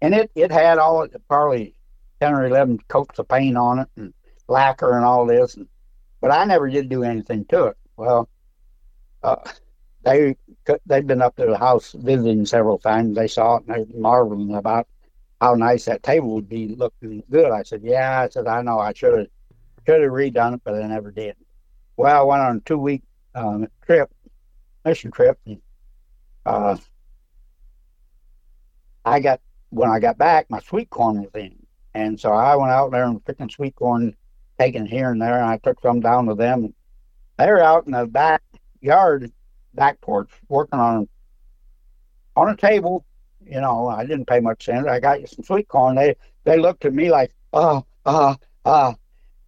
and it it had all probably ten or eleven coats of paint on it and lacquer and all this, and, but I never did do anything to it. Well, uh, they they've been up to the house visiting several times. They saw it and they were marveling about how nice that table would be looking good. I said, "Yeah," I said, "I know I should have should have redone it, but I never did." Well, I went on a two week um, trip, mission trip. And, uh, I got when I got back, my sweet corn was in, and so I went out there and picking sweet corn, taking here and there, and I took some down to them. They were out in the backyard, back porch, working on on a table. You know, I didn't pay much attention. I got you some sweet corn. They they looked at me like, oh, ah, ah,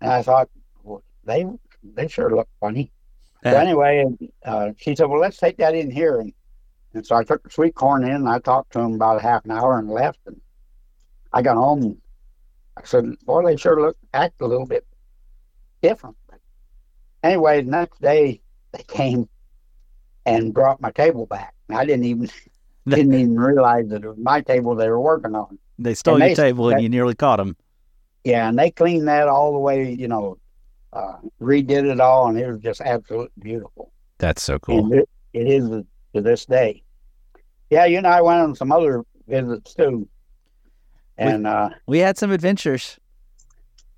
and I thought, well, they they sure look funny. So Yeah. anyway, uh, she said, "Well, let's take that in here." And, and so I took the sweet corn in, and I talked to him about a half an hour and left. And I got home, and I said, "Boy, they sure look act a little bit different." But anyway, the next day they came and brought my table back. I didn't even didn't even realize that it was my table they were working on. They stole And your they- table and that- you nearly caught them. Yeah, and they cleaned that all the way, you know, uh, redid it all, and it was just absolutely beautiful. That's so cool. And it, it is to this day. Yeah, you and I went on some other visits too. And uh, We had some adventures.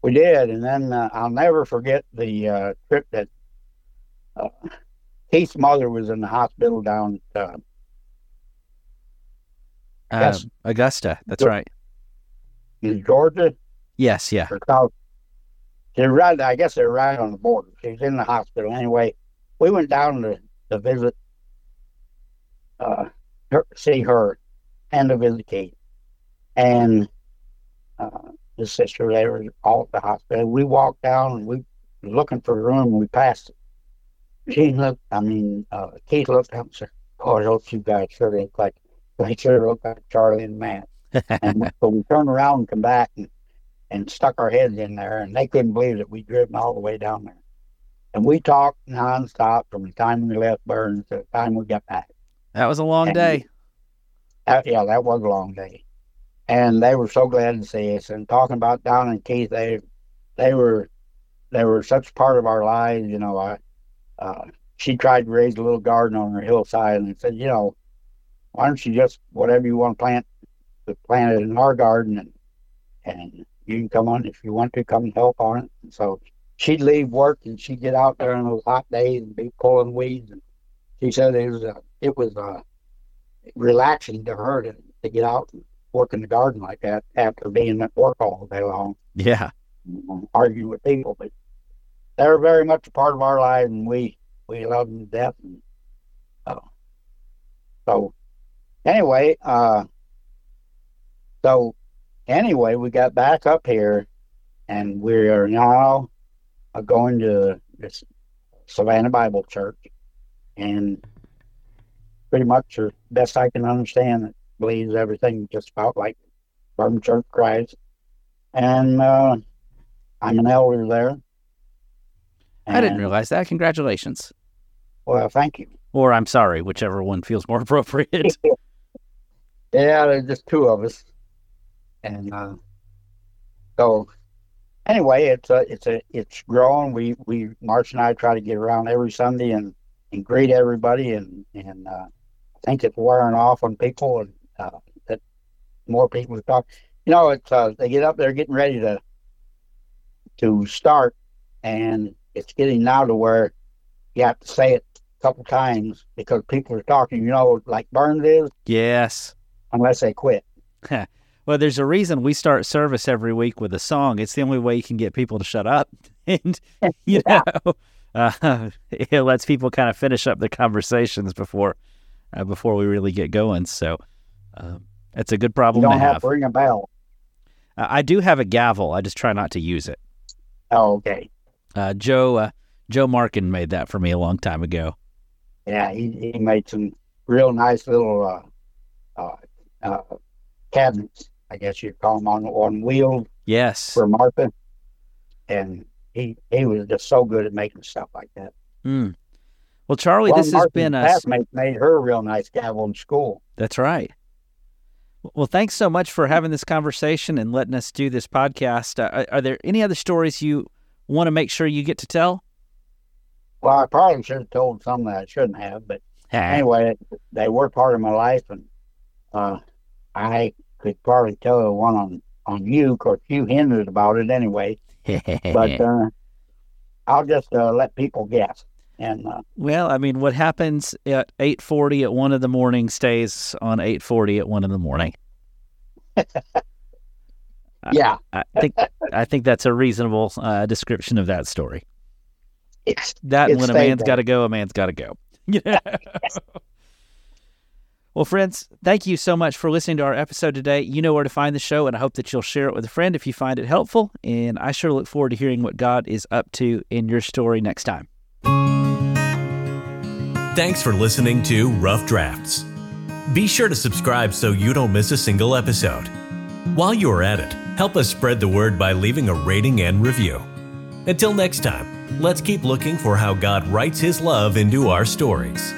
we did. And then uh, I'll never forget the uh, trip that uh, Keith's mother was in the hospital down at uh, Uh, Yes. Augusta. That's right. in Georgia Yes. Yeah. South. They're right. I guess they're right on the border. She's in the hospital anyway. We went down to, to visit, uh, her, see her, and to visit and uh, his sister. They were all at the hospital. We walked down and we were looking for a room. and We passed it. Looked. I mean, uh, Kate looked up and said, "Oh, those two guys sure look like they sure look like Charlie and Matt." and so we turned around and come back and, and stuck our heads in there, and they couldn't believe that we'd driven all the way down there. And we talked nonstop from the time we left Burns to the time we got back. That was a long And- day. That, yeah, that was a long day. And they were so glad to see us. And talking about Don and Keith, they they were they were such part of our lives. You know, I uh, she tried to raise a little garden on her hillside, and said, you know, why don't you just whatever you want to plant, plant it in our garden, and and you can come on if you want to come and help on it. And so she'd leave work and she'd get out there on those hot days and be pulling weeds. And she said it was uh, it was uh, relaxing to her to, to get out and work in the garden like that after being at work all day long, Yeah. arguing with people. But they were very much a part of our lives, and we we loved them to death. And, uh, so anyway, uh, so anyway, we got back up here, and we are now uh, going to this Savanna Bible Church, and pretty much, as best I can understand, it believes everything just about like Burton Church Christ, and uh, I'm an elder there. I didn't realize that. Congratulations. Well, thank you. Or I'm sorry, whichever one feels more appropriate. Yeah, there's just two of us, and uh, so anyway, it's a it's a it's growing. We we March and I try to get around every Sunday and and greet everybody, and and uh, I think it's wearing off on people, and uh, that more people talk. You know, it's uh, they get up there getting ready to to start, and it's getting now to where you have to say it a couple times because people are talking. You know, like Burns is, yes. unless they quit. Well, there's a reason we start service every week with a song. It's the only way you can get people to shut up. And, you Yeah. know, uh, it lets people kind of finish up the conversations before uh, before we really get going. So um, it's a good You problem don't to have have. to ring a bell. Uh, I do have a gavel. I just try not to use it. Oh, okay. Uh, Joe uh, Joe Markin made that for me a long time ago. Yeah, he, he made some real nice little uh, uh, uh, cabinets, I guess you'd call them, on, on wheels Yes. for Martha. And he he was just so good at making stuff like that. Mm. Well, Charlie, One this of has been a classmates made her a real nice gavel in school. That's right. Well, thanks so much for having this conversation and letting us do this podcast. Uh, are there any other stories you want to make sure you get to tell? Well, I probably should have told some that I shouldn't have, but anyway, they were part of my life, and uh, I could probably tell one on on you. Of course, you hinted about it anyway, but uh, I'll just uh, let people guess. And uh, well, I mean, what happens at eight forty at one in the morning stays on eight forty at one in the morning. yeah, I think I think that's a reasonable uh, description of that story. it's That and It when a man's got to go, a man's got to go. Yeah. well, friends, thank you so much for listening to our episode today. You know where to find the show, and I hope that you'll share it with a friend if you find it helpful. And I sure look forward to hearing what God is up to in your story next time. Thanks for listening to Rough Drafts. Be sure to subscribe so you don't miss a single episode. While you are at it, help us spread the word by leaving a rating and review. Until next time, let's keep looking for how God writes His love into our stories.